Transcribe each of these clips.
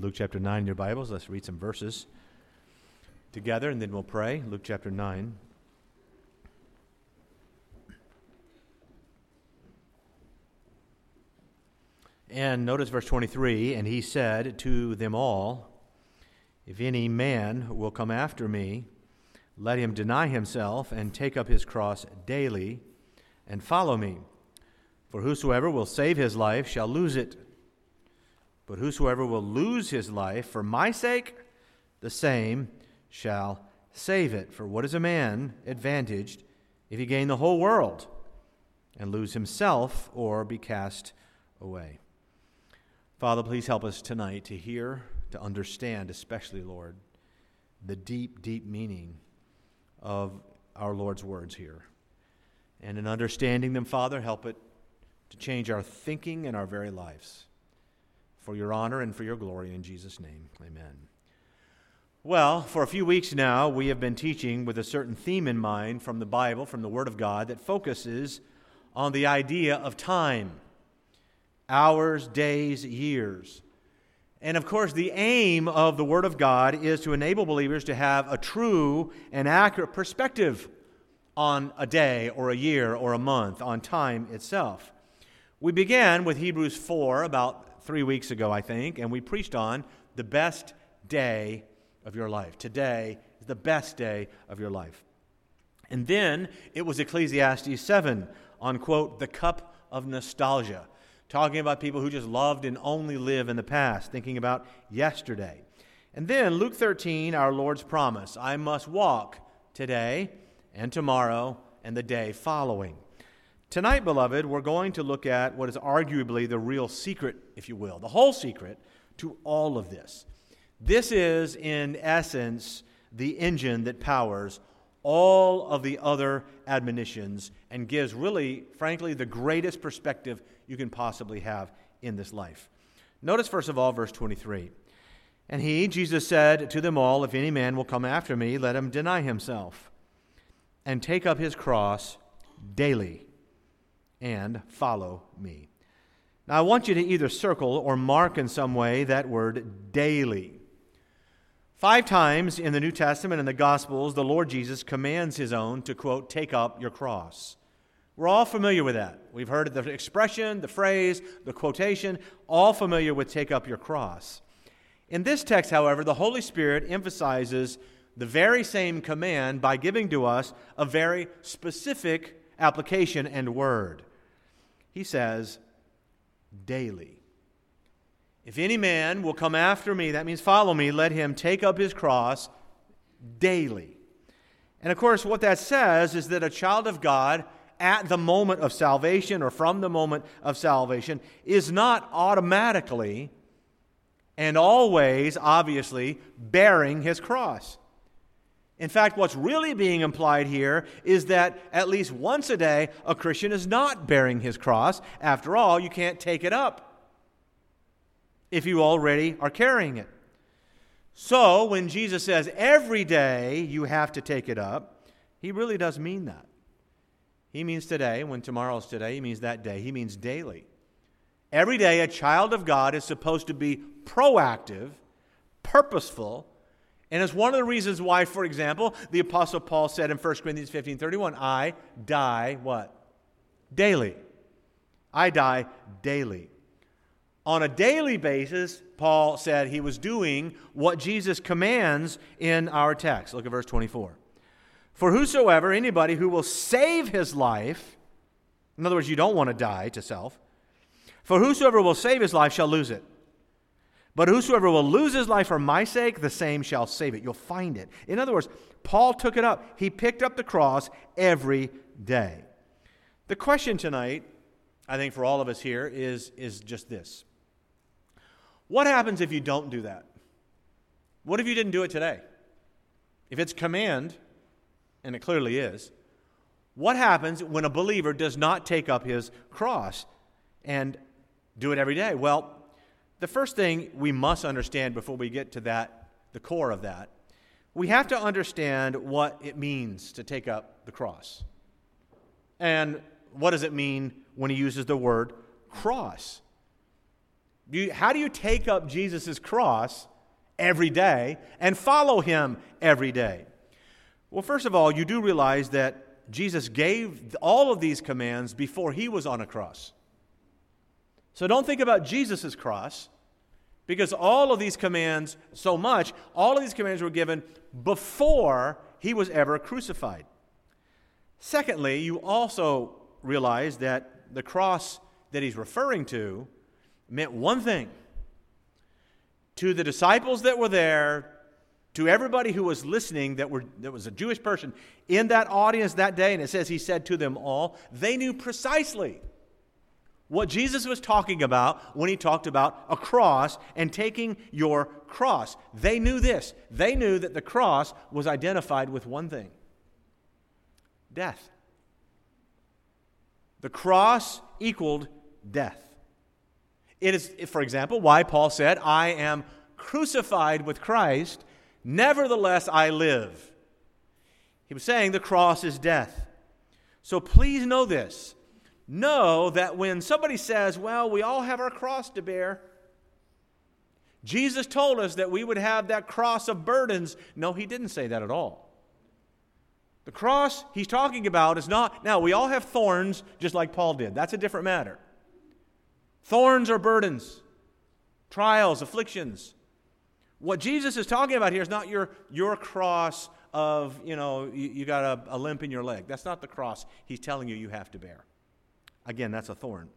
Luke chapter 9 in your Bibles. Let's read some verses together and then we'll pray. Luke chapter 9. And notice verse 23 And he said to them all, If any man will come after me, let him deny himself and take up his cross daily and follow me. For whosoever will save his life shall lose it but whosoever will lose his life for my sake, the same shall save it. For what is a man advantaged if he gain the whole world and lose himself or be cast away? Father, please help us tonight to hear, to understand, especially, Lord, the deep, deep meaning of our Lord's words here. And in understanding them, Father, help it to change our thinking and our very lives for your honor and for your glory. In Jesus' name, amen. Well, for a few weeks now, we have been teaching with a certain theme in mind from the Bible, from the Word of God, that focuses on the idea of time hours, days, years. And of course, the aim of the Word of God is to enable believers to have a true and accurate perspective on a day or a year or a month, on time itself. We began with Hebrews 4 about three weeks ago, I think, and we preached on the best day of your life. Today is the best day of your life. And then it was Ecclesiastes 7 on, quote, the cup of nostalgia, talking about people who just loved and only live in the past, thinking about yesterday. And then Luke 13, our Lord's promise I must walk today and tomorrow and the day following. Tonight, beloved, we're going to look at what is arguably the real secret, if you will, the whole secret to all of this. This is, in essence, the engine that powers all of the other admonitions and gives, really, frankly, the greatest perspective you can possibly have in this life. Notice, first of all, verse 23. And he, Jesus, said to them all, If any man will come after me, let him deny himself and take up his cross daily and follow me. Now, I want you to either circle or mark in some way that word daily. Five times in the New Testament and the Gospels, the Lord Jesus commands his own to, quote, take up your cross. We're all familiar with that. We've heard the expression, the phrase, the quotation, all familiar with take up your cross. In this text, however, the Holy Spirit emphasizes the very same command by giving to us a very specific application and word. He says, daily. If any man will come after me, that means follow me, let him take up his cross daily. And of course, what that says is that a child of God at the moment of salvation or from the moment of salvation is not automatically and always, obviously, bearing his cross. In fact, what's really being implied here is that at least once a day, a Christian is not bearing his cross. After all, you can't take it up if you already are carrying it. So, when Jesus says every day you have to take it up, he really does mean that. He means today. When tomorrow's today, he means that day. He means daily. Every day, a child of God is supposed to be proactive, purposeful, and it's one of the reasons why, for example, the Apostle Paul said in 1 Corinthians 15 31, I die what? Daily. I die daily. On a daily basis, Paul said he was doing what Jesus commands in our text. Look at verse 24. For whosoever, anybody who will save his life, in other words, you don't want to die to self, for whosoever will save his life shall lose it. But whosoever will lose his life for my sake, the same shall save it. You'll find it. In other words, Paul took it up. He picked up the cross every day. The question tonight, I think for all of us here, is, is just this What happens if you don't do that? What if you didn't do it today? If it's command, and it clearly is, what happens when a believer does not take up his cross and do it every day? Well, the first thing we must understand before we get to that, the core of that, we have to understand what it means to take up the cross. And what does it mean when he uses the word cross? You, how do you take up Jesus' cross every day and follow him every day? Well, first of all, you do realize that Jesus gave all of these commands before he was on a cross. So don't think about Jesus' cross because all of these commands, so much, all of these commands were given before he was ever crucified. Secondly, you also realize that the cross that he's referring to meant one thing to the disciples that were there, to everybody who was listening that, were, that was a Jewish person in that audience that day, and it says he said to them all, they knew precisely what Jesus was talking about when he talked about a cross and taking your cross. They knew this. They knew that the cross was identified with one thing death. The cross equaled death. It is, for example, why Paul said, I am crucified with Christ, nevertheless I live. He was saying the cross is death. So please know this. Know that when somebody says, Well, we all have our cross to bear, Jesus told us that we would have that cross of burdens. No, he didn't say that at all. The cross he's talking about is not, now we all have thorns just like Paul did. That's a different matter. Thorns are burdens, trials, afflictions. What Jesus is talking about here is not your, your cross of, you know, you, you got a, a limp in your leg. That's not the cross he's telling you you have to bear. Again, that's a thorn.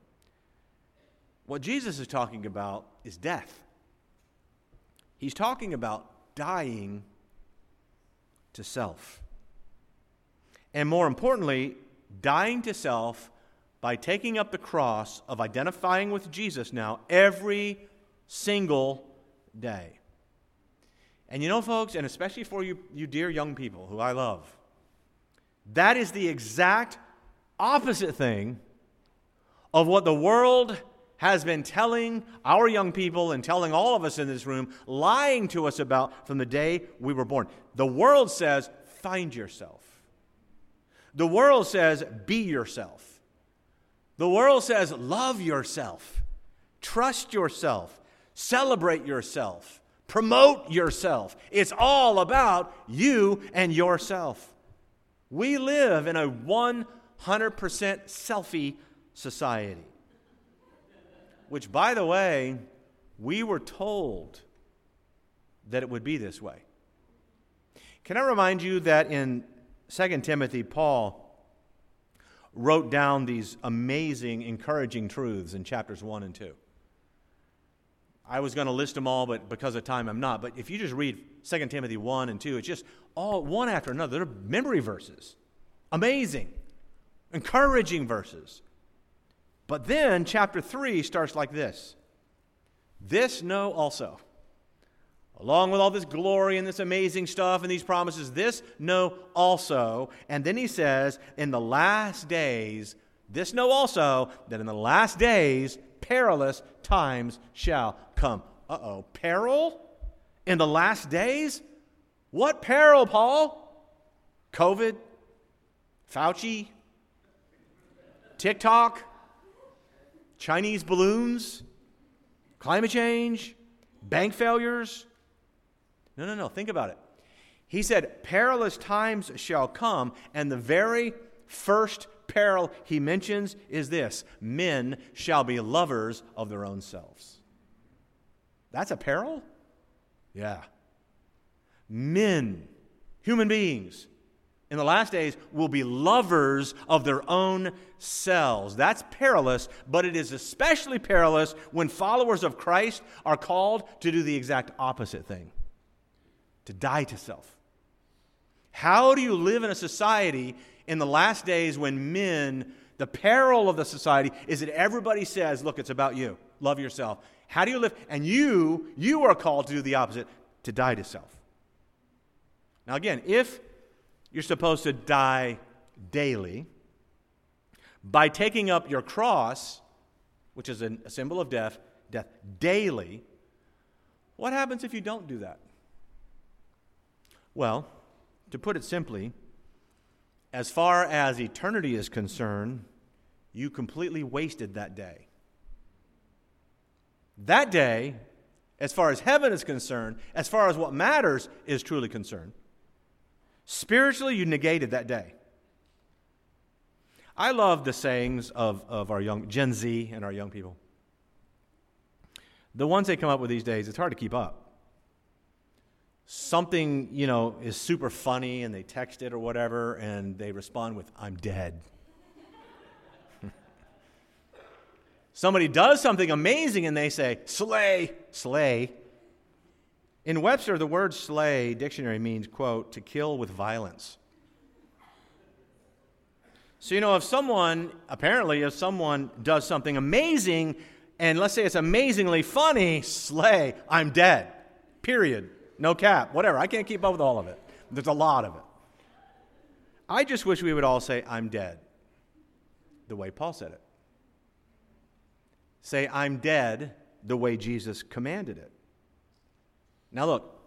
What Jesus is talking about is death. He's talking about dying to self. And more importantly, dying to self by taking up the cross of identifying with Jesus now every single day. And you know, folks, and especially for you, you dear young people who I love, that is the exact opposite thing of what the world has been telling our young people and telling all of us in this room, lying to us about from the day we were born. The world says, find yourself. The world says, be yourself. The world says, love yourself, trust yourself, celebrate yourself, promote yourself. It's all about you and yourself. We live in a 100% selfie society, which, by the way, we were told that it would be this way. Can I remind you that in 2 Timothy, Paul wrote down these amazing, encouraging truths in chapters 1 and 2. I was going to list them all, but because of time, I'm not. But if you just read 2 Timothy 1 and 2, it's just all one after another. They're memory verses. Amazing, encouraging verses. But then chapter 3 starts like this This know also along with all this glory and this amazing stuff and these promises, this know also. And then he says, in the last days, this know also that in the last days, perilous times shall come. Uh oh, peril? In the last days? What peril, Paul? COVID? Fauci? TikTok? Chinese balloons? Climate change? Bank failures? No, no, no. Think about it. He said, Perilous times shall come, and the very first peril he mentions is this men shall be lovers of their own selves. That's a peril? Yeah. Men, human beings, in the last days will be lovers of their own selves. That's perilous, but it is especially perilous when followers of Christ are called to do the exact opposite thing to die to self. How do you live in a society in the last days when men, the peril of the society is that everybody says, look, it's about you. Love yourself. How do you live? And you, you are called to do the opposite, to die to self. Now, again, if you're supposed to die daily, by taking up your cross, which is a symbol of death, death daily, what happens if you don't do that? Well, to put it simply, as far as eternity is concerned, you completely wasted that day. That day, as far as heaven is concerned, as far as what matters is truly concerned, spiritually, you negated that day. I love the sayings of, of our young Gen Z and our young people. The ones they come up with these days, it's hard to keep up something, you know, is super funny and they text it or whatever and they respond with, I'm dead. Somebody does something amazing and they say, slay, slay. In Webster, the word slay dictionary means, quote, to kill with violence. So, you know, if someone, apparently, if someone does something amazing, and let's say it's amazingly funny, slay, I'm dead. Period. No cap, whatever. I can't keep up with all of it. There's a lot of it. I just wish we would all say, I'm dead, the way Paul said it. Say, I'm dead, the way Jesus commanded it. Now, look,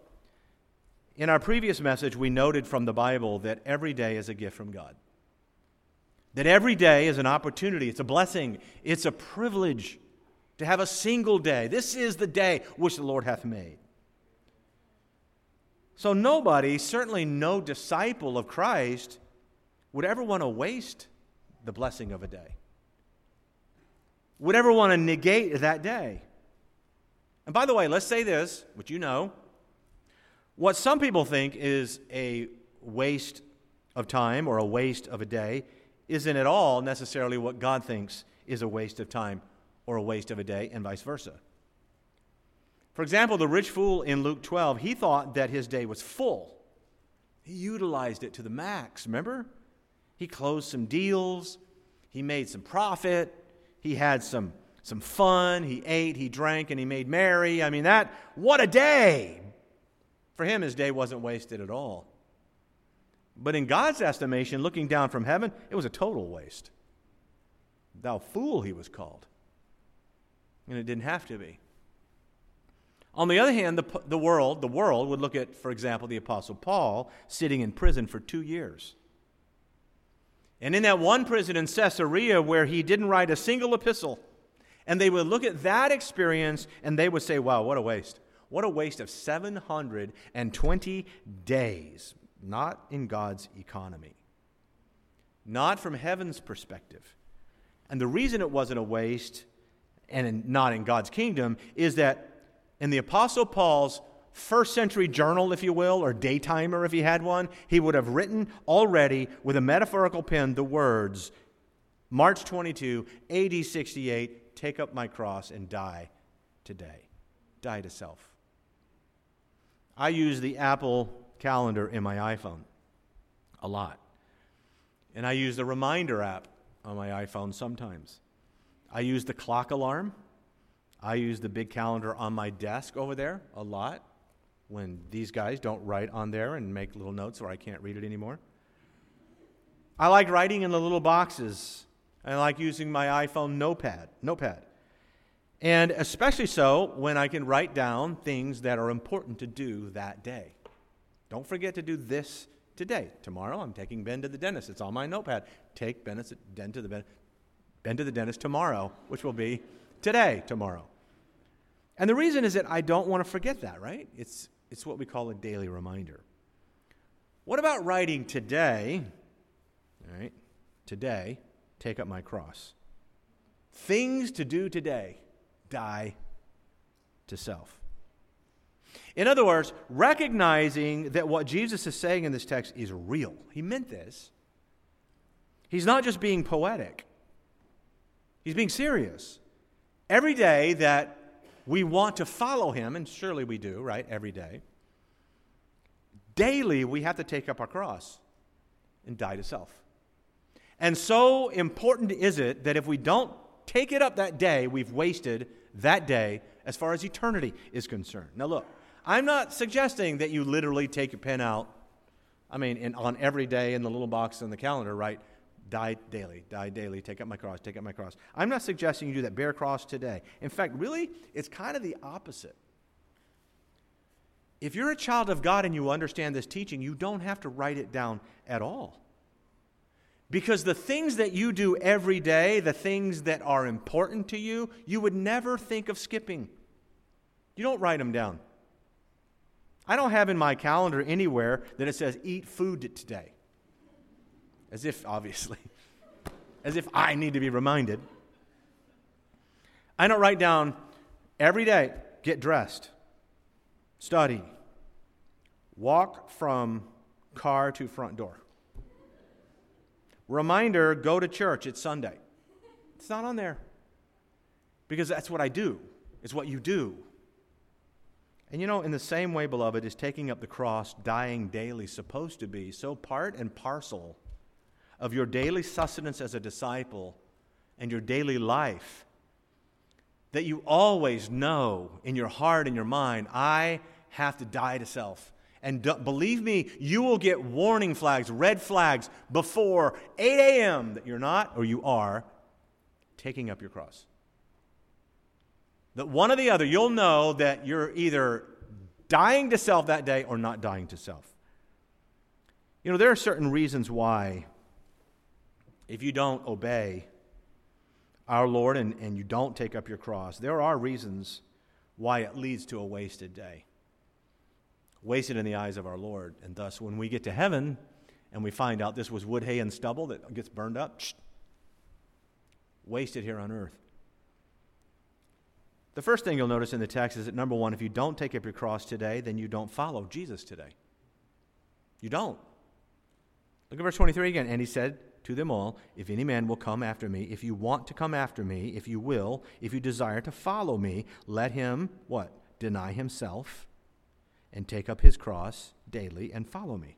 in our previous message, we noted from the Bible that every day is a gift from God. That every day is an opportunity, it's a blessing, it's a privilege to have a single day. This is the day which the Lord hath made. So, nobody, certainly no disciple of Christ, would ever want to waste the blessing of a day, would ever want to negate that day. And by the way, let's say this, which you know. What some people think is a waste of time or a waste of a day isn't at all necessarily what God thinks is a waste of time or a waste of a day, and vice versa. For example, the rich fool in Luke 12, he thought that his day was full. He utilized it to the max, remember? He closed some deals, he made some profit, he had some, some fun, he ate, he drank, and he made merry. I mean, that, what a day! For him, his day wasn't wasted at all. But in God's estimation, looking down from heaven, it was a total waste. Thou fool, he was called. And it didn't have to be. On the other hand, the, the world, the world would look at, for example, the Apostle Paul sitting in prison for two years. And in that one prison in Caesarea where he didn't write a single epistle, and they would look at that experience and they would say, wow, what a waste. What a waste of 720 days, not in God's economy, not from heaven's perspective. And the reason it wasn't a waste and not in God's kingdom is that in the Apostle Paul's first century journal, if you will, or daytimer if he had one, he would have written already with a metaphorical pen the words March 22, AD 68, take up my cross and die today. Die to self. I use the Apple calendar in my iPhone a lot. And I use the reminder app on my iPhone sometimes. I use the clock alarm I use the big calendar on my desk over there a lot when these guys don't write on there and make little notes or I can't read it anymore. I like writing in the little boxes. I like using my iPhone notepad, notepad. And especially so when I can write down things that are important to do that day. Don't forget to do this today. Tomorrow I'm taking Ben to the dentist. It's on my notepad. Take Ben to the, ben to the dentist tomorrow, which will be today, tomorrow. And the reason is that I don't want to forget that, right? It's, it's what we call a daily reminder. What about writing today? All right, today, take up my cross. Things to do today, die to self. In other words, recognizing that what Jesus is saying in this text is real. He meant this. He's not just being poetic, he's being serious. Every day that we want to follow him, and surely we do, right? Every day. Daily, we have to take up our cross and die to self. And so important is it that if we don't take it up that day, we've wasted that day as far as eternity is concerned. Now, look, I'm not suggesting that you literally take your pen out, I mean, in, on every day in the little box in the calendar, right? Die daily, die daily, take up my cross, take up my cross. I'm not suggesting you do that. Bear cross today. In fact, really, it's kind of the opposite. If you're a child of God and you understand this teaching, you don't have to write it down at all. Because the things that you do every day, the things that are important to you, you would never think of skipping. You don't write them down. I don't have in my calendar anywhere that it says eat food today. As if, obviously, as if I need to be reminded. I don't write down every day, get dressed, study, walk from car to front door. Reminder go to church, it's Sunday. It's not on there because that's what I do, it's what you do. And you know, in the same way, beloved, is taking up the cross, dying daily, supposed to be so part and parcel of your daily sustenance as a disciple and your daily life that you always know in your heart and your mind, I have to die to self. And believe me, you will get warning flags, red flags before 8 a.m. that you're not or you are taking up your cross. That one or the other, you'll know that you're either dying to self that day or not dying to self. You know, there are certain reasons why, if you don't obey our Lord and, and you don't take up your cross, there are reasons why it leads to a wasted day. Wasted in the eyes of our Lord. And thus, when we get to heaven and we find out this was wood, hay, and stubble that gets burned up, wasted here on earth. The first thing you'll notice in the text is that number one, if you don't take up your cross today, then you don't follow Jesus today. You don't. Look at verse 23 again. And he said to them all, If any man will come after me, if you want to come after me, if you will, if you desire to follow me, let him, what? Deny himself and take up his cross daily and follow me.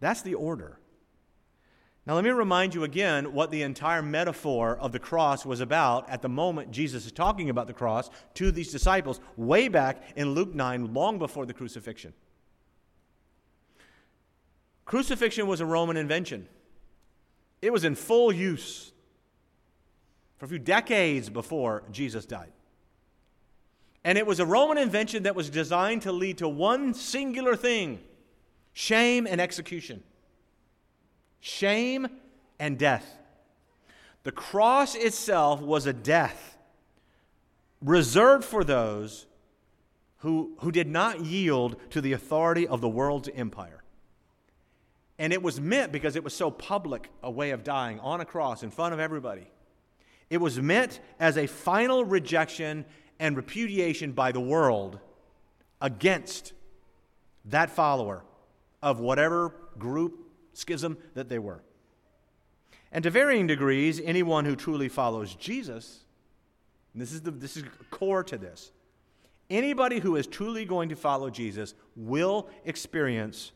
That's the order. Now, let me remind you again what the entire metaphor of the cross was about at the moment Jesus is talking about the cross to these disciples, way back in Luke 9, long before the crucifixion. Crucifixion was a Roman invention, it was in full use for a few decades before Jesus died. And it was a Roman invention that was designed to lead to one singular thing shame and execution shame, and death. The cross itself was a death reserved for those who, who did not yield to the authority of the world's empire. And it was meant because it was so public a way of dying on a cross in front of everybody. It was meant as a final rejection and repudiation by the world against that follower of whatever group, schism that they were. And to varying degrees, anyone who truly follows Jesus, this is, the, this is core to this, anybody who is truly going to follow Jesus will experience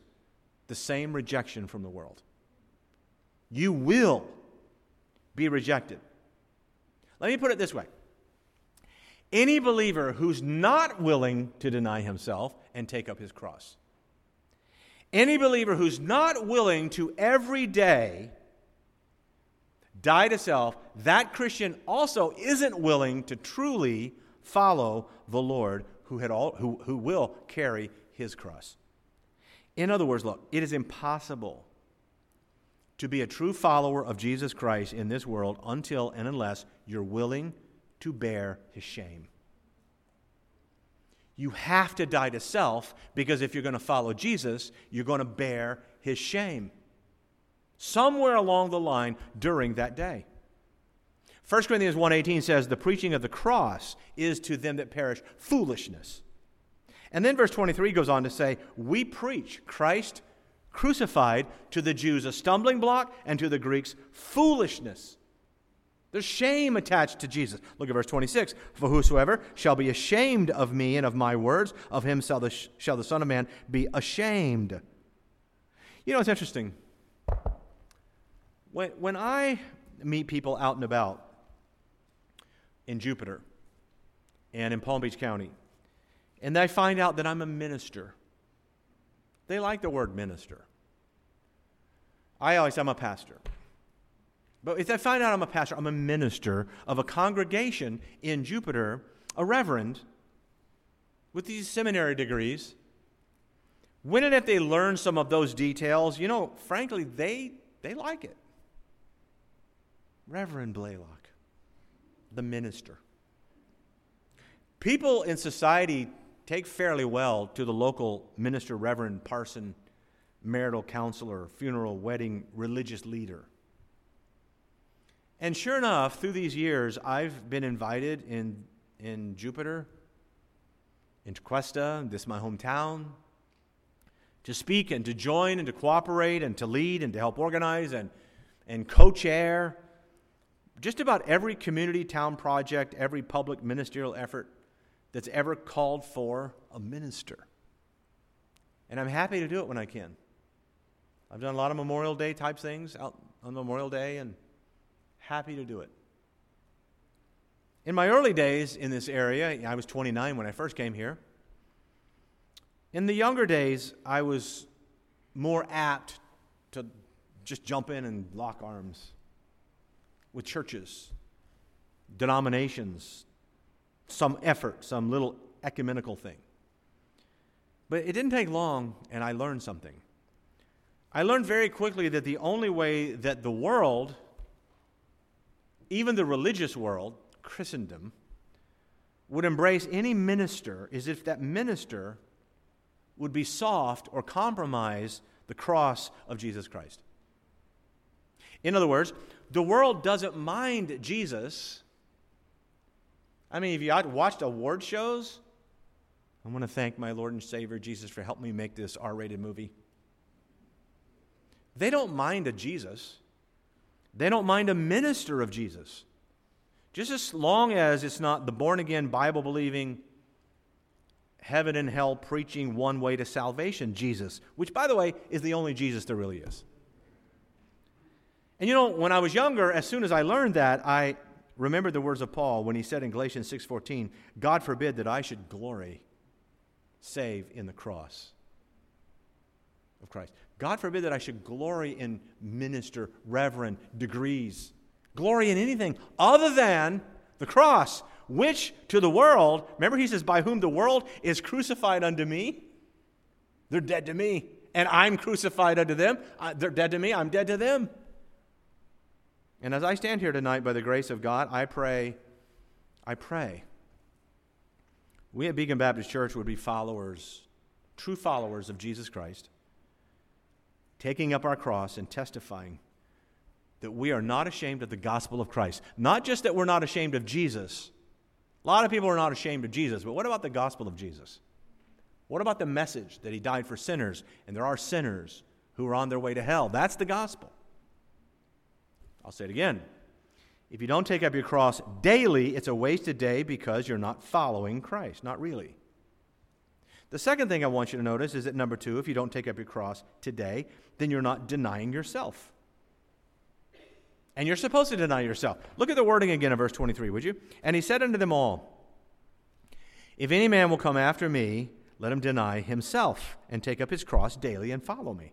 the same rejection from the world. You will be rejected. Let me put it this way any believer who's not willing to deny himself and take up his cross any believer who's not willing to every day die to self, that Christian also isn't willing to truly follow the Lord who, had all, who, who will carry his cross. In other words, look, it is impossible to be a true follower of Jesus Christ in this world until and unless you're willing to bear his shame. You have to die to self because if you're going to follow Jesus, you're going to bear his shame. Somewhere along the line during that day. 1 Corinthians 1:18 says the preaching of the cross is to them that perish foolishness. And then verse 23 goes on to say, "We preach Christ crucified to the Jews a stumbling block and to the Greeks foolishness." There's shame attached to Jesus. Look at verse 26. For whosoever shall be ashamed of me and of my words, of him shall the, shall the Son of Man be ashamed. You know, it's interesting. When, when I meet people out and about in Jupiter and in Palm Beach County, and they find out that I'm a minister, they like the word minister. I always say I'm a pastor. But if I find out I'm a pastor, I'm a minister of a congregation in Jupiter, a reverend with these seminary degrees, when and if they learn some of those details, you know, frankly, they, they like it. Reverend Blalock, the minister. People in society take fairly well to the local minister, reverend, parson, marital counselor, funeral, wedding, religious leader. And sure enough, through these years, I've been invited in, in Jupiter, in Tequesta, this is my hometown, to speak and to join and to cooperate and to lead and to help organize and, and co chair just about every community town project, every public ministerial effort that's ever called for a minister. And I'm happy to do it when I can. I've done a lot of Memorial Day type things out on Memorial Day and happy to do it. In my early days in this area, I was 29 when I first came here. In the younger days, I was more apt to just jump in and lock arms with churches, denominations, some effort, some little ecumenical thing. But it didn't take long, and I learned something. I learned very quickly that the only way that the world, even the religious world, Christendom, would embrace any minister is if that minister would be soft or compromise the cross of Jesus Christ. In other words, the world doesn't mind Jesus. I mean, if you watched award shows, I want to thank my Lord and Savior Jesus for helping me make this R rated movie. They don't mind a Jesus, they don't mind a minister of Jesus. Just as long as it's not the born again, Bible believing, heaven and hell preaching one way to salvation, Jesus, which, by the way, is the only Jesus there really is. And you know, when I was younger, as soon as I learned that, I remembered the words of Paul when he said in Galatians 6:14, "God forbid that I should glory save in the cross of Christ." God forbid that I should glory in minister, reverend, degrees, glory in anything other than the cross, which to the world, remember he says, by whom the world is crucified unto me, they're dead to me. And I'm crucified unto them. they're dead to me, I'm dead to them. And as I stand here tonight by the grace of God, I pray, I pray, we at Beacon Baptist Church would be followers, true followers of Jesus Christ, taking up our cross and testifying that we are not ashamed of the gospel of Christ. Not just that we're not ashamed of Jesus, a lot of people are not ashamed of Jesus, but what about the gospel of Jesus? What about the message that he died for sinners and there are sinners who are on their way to hell? That's the gospel. I'll say it again. If you don't take up your cross daily, it's a wasted day because you're not following Christ. Not really. The second thing I want you to notice is that number two, if you don't take up your cross today, then you're not denying yourself. And you're supposed to deny yourself. Look at the wording again in verse 23, would you? And he said unto them all, If any man will come after me, let him deny himself and take up his cross daily and follow me.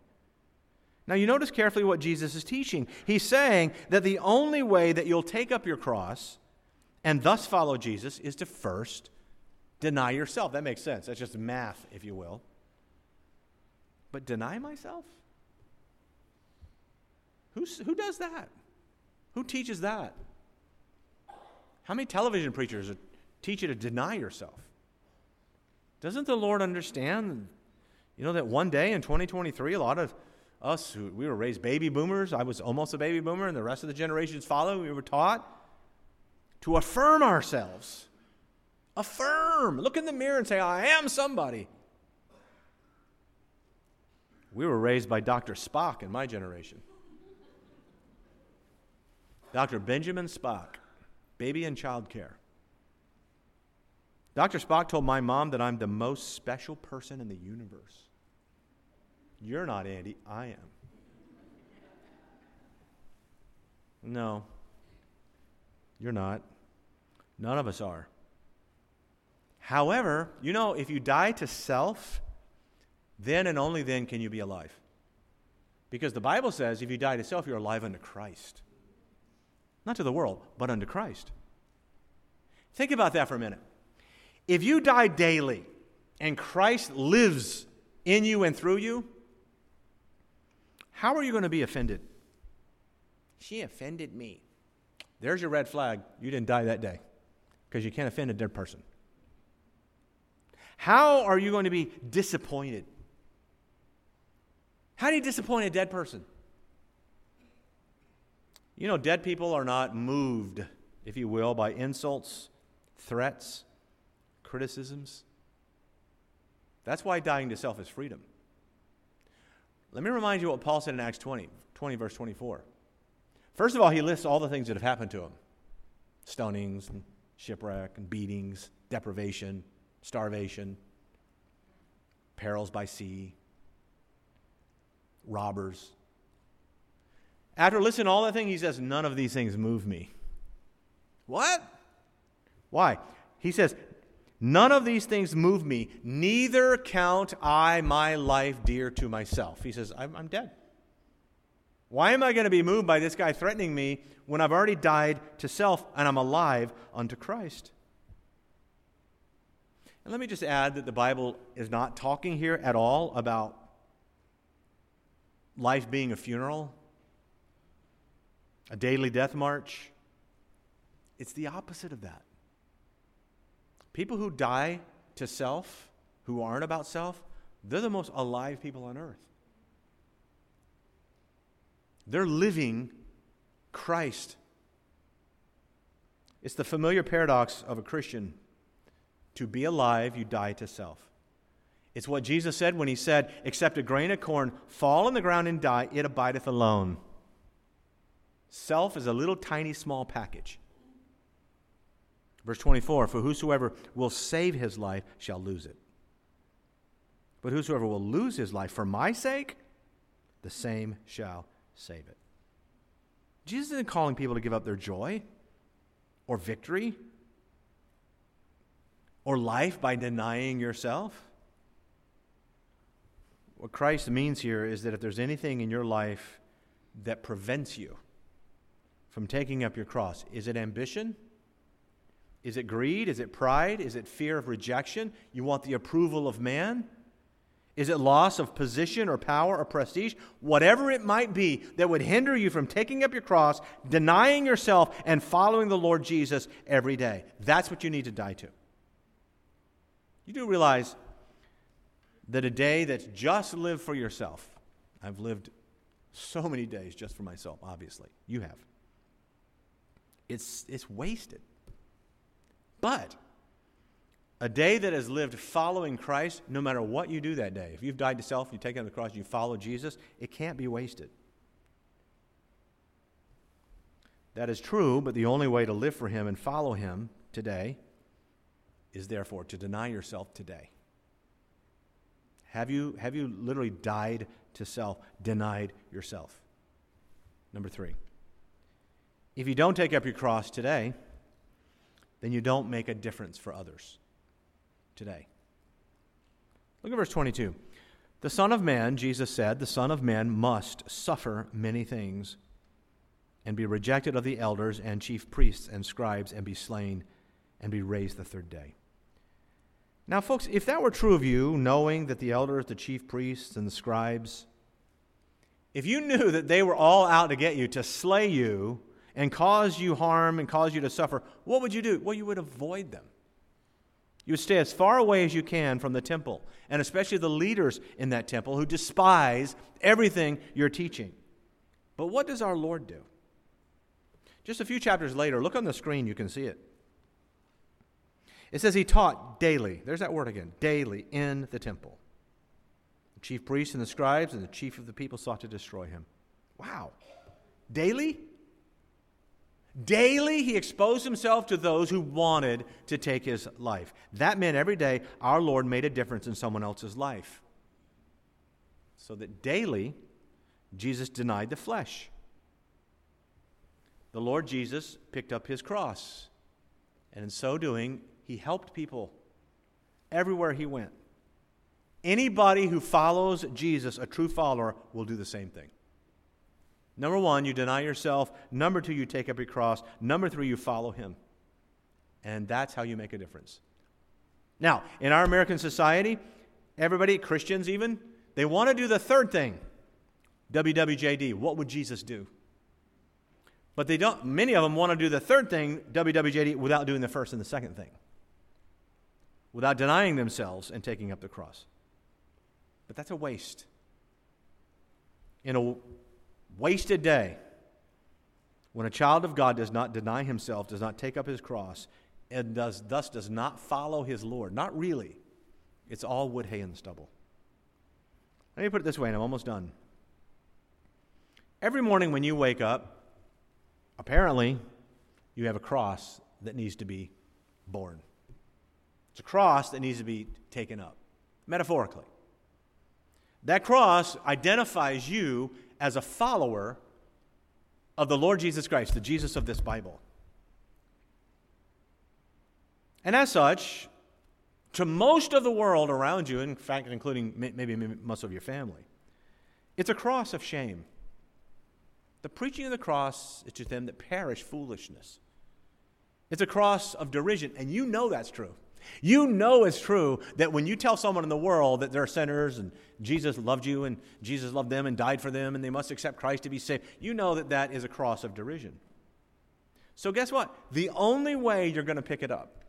Now, you notice carefully what Jesus is teaching. He's saying that the only way that you'll take up your cross and thus follow Jesus is to first deny yourself. That makes sense. That's just math, if you will. But deny myself? Who's, who does that? Who teaches that? How many television preachers teach you to deny yourself? Doesn't the Lord understand, you know, that one day in 2023, a lot of us who we were raised baby boomers, I was almost a baby boomer, and the rest of the generations followed, we were taught to affirm ourselves. Affirm. Look in the mirror and say, I am somebody. We were raised by Dr. Spock in my generation. Dr. Benjamin Spock, baby and child care. Dr. Spock told my mom that I'm the most special person in the universe. You're not Andy, I am. No, you're not. None of us are. However, you know, if you die to self, then and only then can you be alive. Because the Bible says if you die to self, you're alive unto Christ. Not to the world, but unto Christ. Think about that for a minute. If you die daily and Christ lives in you and through you, how are you going to be offended? She offended me. There's your red flag. You didn't die that day because you can't offend a dead person. How are you going to be disappointed? How do you disappoint a dead person? You know, dead people are not moved, if you will, by insults, threats, criticisms. That's why dying to self is freedom. Let me remind you what Paul said in Acts 20, 20 verse 24. First of all, he lists all the things that have happened to him stonings, and shipwreck, and beatings, deprivation, starvation, perils by sea, robbers. After listening to all that thing, he says, None of these things move me. What? Why? He says, None of these things move me, neither count I my life dear to myself. He says, I'm, I'm dead. Why am I going to be moved by this guy threatening me when I've already died to self and I'm alive unto Christ? And let me just add that the Bible is not talking here at all about life being a funeral, a daily death march. It's the opposite of that. People who die to self, who aren't about self, they're the most alive people on earth. They're living Christ. It's the familiar paradox of a Christian. To be alive, you die to self. It's what Jesus said when he said, Except a grain of corn fall on the ground and die, it abideth alone. Self is a little tiny small package. Verse 24 For whosoever will save his life shall lose it. But whosoever will lose his life for my sake, the same shall save it. Jesus isn't calling people to give up their joy or victory or life by denying yourself. What Christ means here is that if there's anything in your life that prevents you from taking up your cross, is it ambition? Is it greed? Is it pride? Is it fear of rejection? You want the approval of man? Is it loss of position or power or prestige? Whatever it might be that would hinder you from taking up your cross, denying yourself, and following the Lord Jesus every day. That's what you need to die to. You do realize that a day that's just lived for yourself, I've lived so many days just for myself, obviously. You have. It's, it's wasted. But a day that is lived following Christ, no matter what you do that day, if you've died to self, you take up the cross, you follow Jesus, it can't be wasted. That is true, but the only way to live for Him and follow Him today is therefore to deny yourself today. Have you, have you literally died to self, denied yourself? Number three. If you don't take up your cross today, then you don't make a difference for others today. Look at verse 22. The Son of Man, Jesus said, the Son of Man must suffer many things and be rejected of the elders and chief priests and scribes and be slain and be raised the third day. Now, folks, if that were true of you, knowing that the elders, the chief priests, and the scribes, if you knew that they were all out to get you, to slay you, and cause you harm and cause you to suffer, what would you do? Well, you would avoid them. You would stay as far away as you can from the temple, and especially the leaders in that temple who despise everything you're teaching. But what does our Lord do? Just a few chapters later, look on the screen, you can see it. It says he taught daily. There's that word again daily in the temple. The chief priests and the scribes and the chief of the people sought to destroy him. Wow. Daily? Daily, he exposed himself to those who wanted to take his life. That meant every day our Lord made a difference in someone else's life. So that daily, Jesus denied the flesh. The Lord Jesus picked up his cross. And in so doing, he helped people everywhere he went. Anybody who follows Jesus, a true follower, will do the same thing. Number one, you deny yourself. Number two, you take up your cross. Number three, you follow him. And that's how you make a difference. Now, in our American society, everybody, Christians even, they want to do the third thing WWJD. What would Jesus do? But they don't, many of them want to do the third thing, WWJD, without doing the first and the second thing. Without denying themselves and taking up the cross. But that's a waste. In a wasted day, when a child of God does not deny himself, does not take up his cross, and does, thus does not follow his Lord, not really, it's all wood, hay, and stubble. Let me put it this way, and I'm almost done. Every morning when you wake up, apparently, you have a cross that needs to be borne. It's a cross that needs to be taken up, metaphorically. That cross identifies you as a follower of the Lord Jesus Christ, the Jesus of this Bible. And as such, to most of the world around you, in fact, including maybe most of your family, it's a cross of shame. The preaching of the cross is to them that perish foolishness. It's a cross of derision, and you know that's true. You know it's true that when you tell someone in the world that they're sinners and Jesus loved you and Jesus loved them and died for them and they must accept Christ to be saved, you know that that is a cross of derision. So, guess what? The only way you're going to pick it up,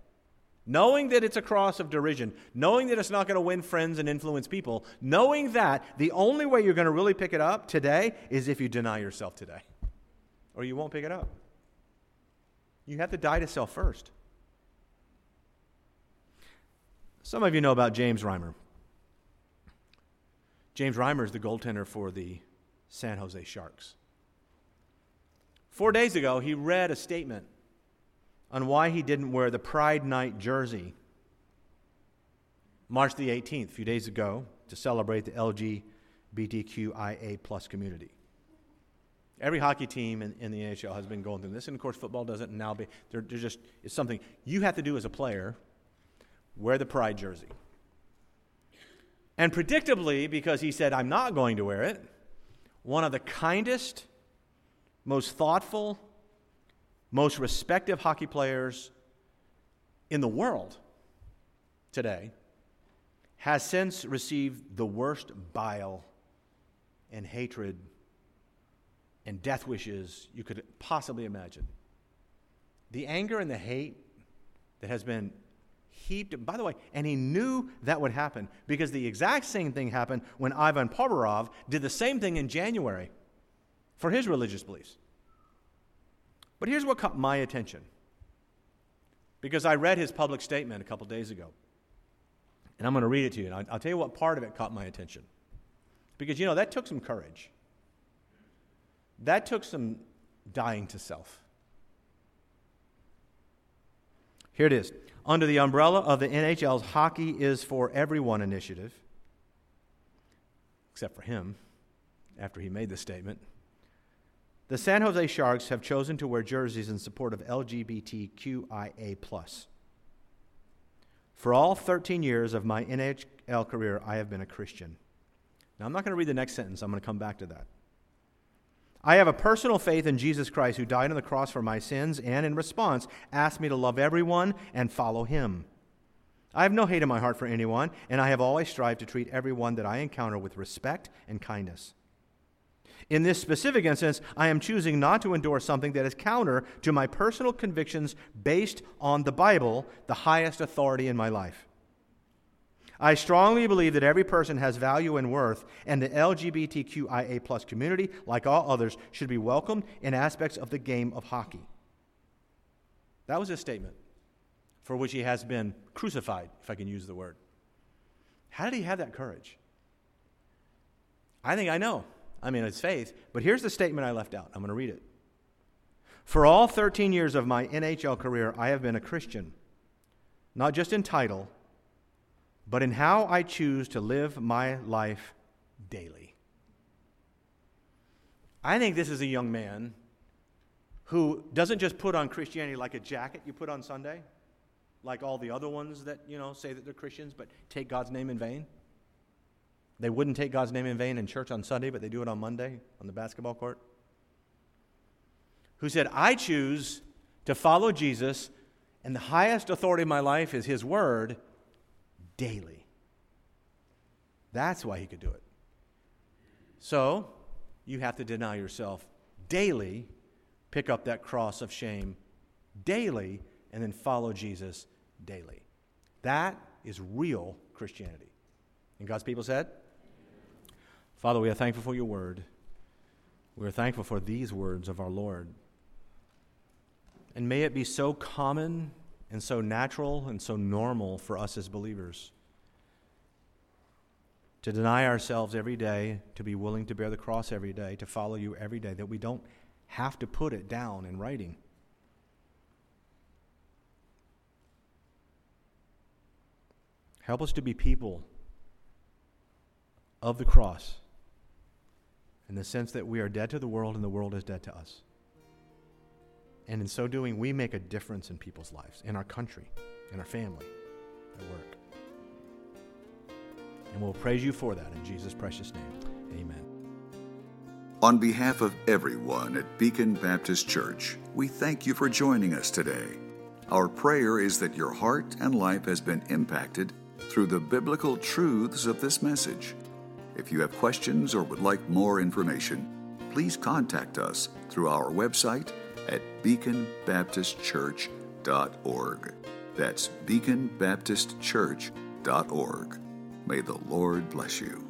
knowing that it's a cross of derision, knowing that it's not going to win friends and influence people, knowing that the only way you're going to really pick it up today is if you deny yourself today, or you won't pick it up. You have to die to self first. Some of you know about James Reimer. James Reimer is the goaltender for the San Jose Sharks. Four days ago, he read a statement on why he didn't wear the Pride Night jersey March the 18th, a few days ago, to celebrate the LGBTQIA plus community. Every hockey team in, in, the NHL has been going through this, and of course, football doesn't. Now be, they're, they're just it's something you have to do as a player. Wear the pride jersey. And predictably, because he said, I'm not going to wear it, one of the kindest, most thoughtful, most respected hockey players in the world today has since received the worst bile and hatred and death wishes you could possibly imagine. The anger and the hate that has been heaped, by the way, and he knew that would happen because the exact same thing happened when Ivan Provorov did the same thing in January for his religious beliefs. But here's what caught my attention because I read his public statement a couple days ago. And I'm going to read it to you. And I'll tell you what part of it caught my attention. Because, you know, that took some courage. That took some dying to self. Here it is. Under the umbrella of the NHL's Hockey is for Everyone initiative, except for him, after he made the statement, the San Jose Sharks have chosen to wear jerseys in support of LGBTQIA. For all 13 years of my NHL career, I have been a Christian. Now, I'm not going to read the next sentence, I'm going to come back to that. I have a personal faith in Jesus Christ who died on the cross for my sins and, in response, asked me to love everyone and follow him. I have no hate in my heart for anyone, and I have always strived to treat everyone that I encounter with respect and kindness. In this specific instance, I am choosing not to endorse something that is counter to my personal convictions based on the Bible, the highest authority in my life. I strongly believe that every person has value and worth, and the LGBTQIA plus community, like all others, should be welcomed in aspects of the game of hockey. That was his statement, for which he has been crucified, if I can use the word. How did he have that courage? I think I know. I mean, it's faith, but here's the statement I left out. I'm going to read it. For all 13 years of my NHL career, I have been a Christian, not just in title but in how I choose to live my life daily. I think this is a young man who doesn't just put on Christianity like a jacket you put on Sunday, like all the other ones that, you know, say that they're Christians but take God's name in vain. They wouldn't take God's name in vain in church on Sunday, but they do it on Monday on the basketball court. Who said, I choose to follow Jesus, and the highest authority in my life is His Word, daily. That's why he could do it. So, you have to deny yourself daily, pick up that cross of shame daily, and then follow Jesus daily. That is real Christianity. And God's people said, Father, we are thankful for your word. We are thankful for these words of our Lord. And may it be so common and so natural and so normal for us as believers to deny ourselves every day, to be willing to bear the cross every day, to follow you every day, that we don't have to put it down in writing. Help us to be people of the cross in the sense that we are dead to the world and the world is dead to us. And in so doing, we make a difference in people's lives, in our country, in our family, at work. And we'll praise you for that in Jesus' precious name. Amen. On behalf of everyone at Beacon Baptist Church, we thank you for joining us today. Our prayer is that your heart and life has been impacted through the biblical truths of this message. If you have questions or would like more information, please contact us through our website at beaconbaptistchurch.org. That's beaconbaptistchurch.org. May the Lord bless you.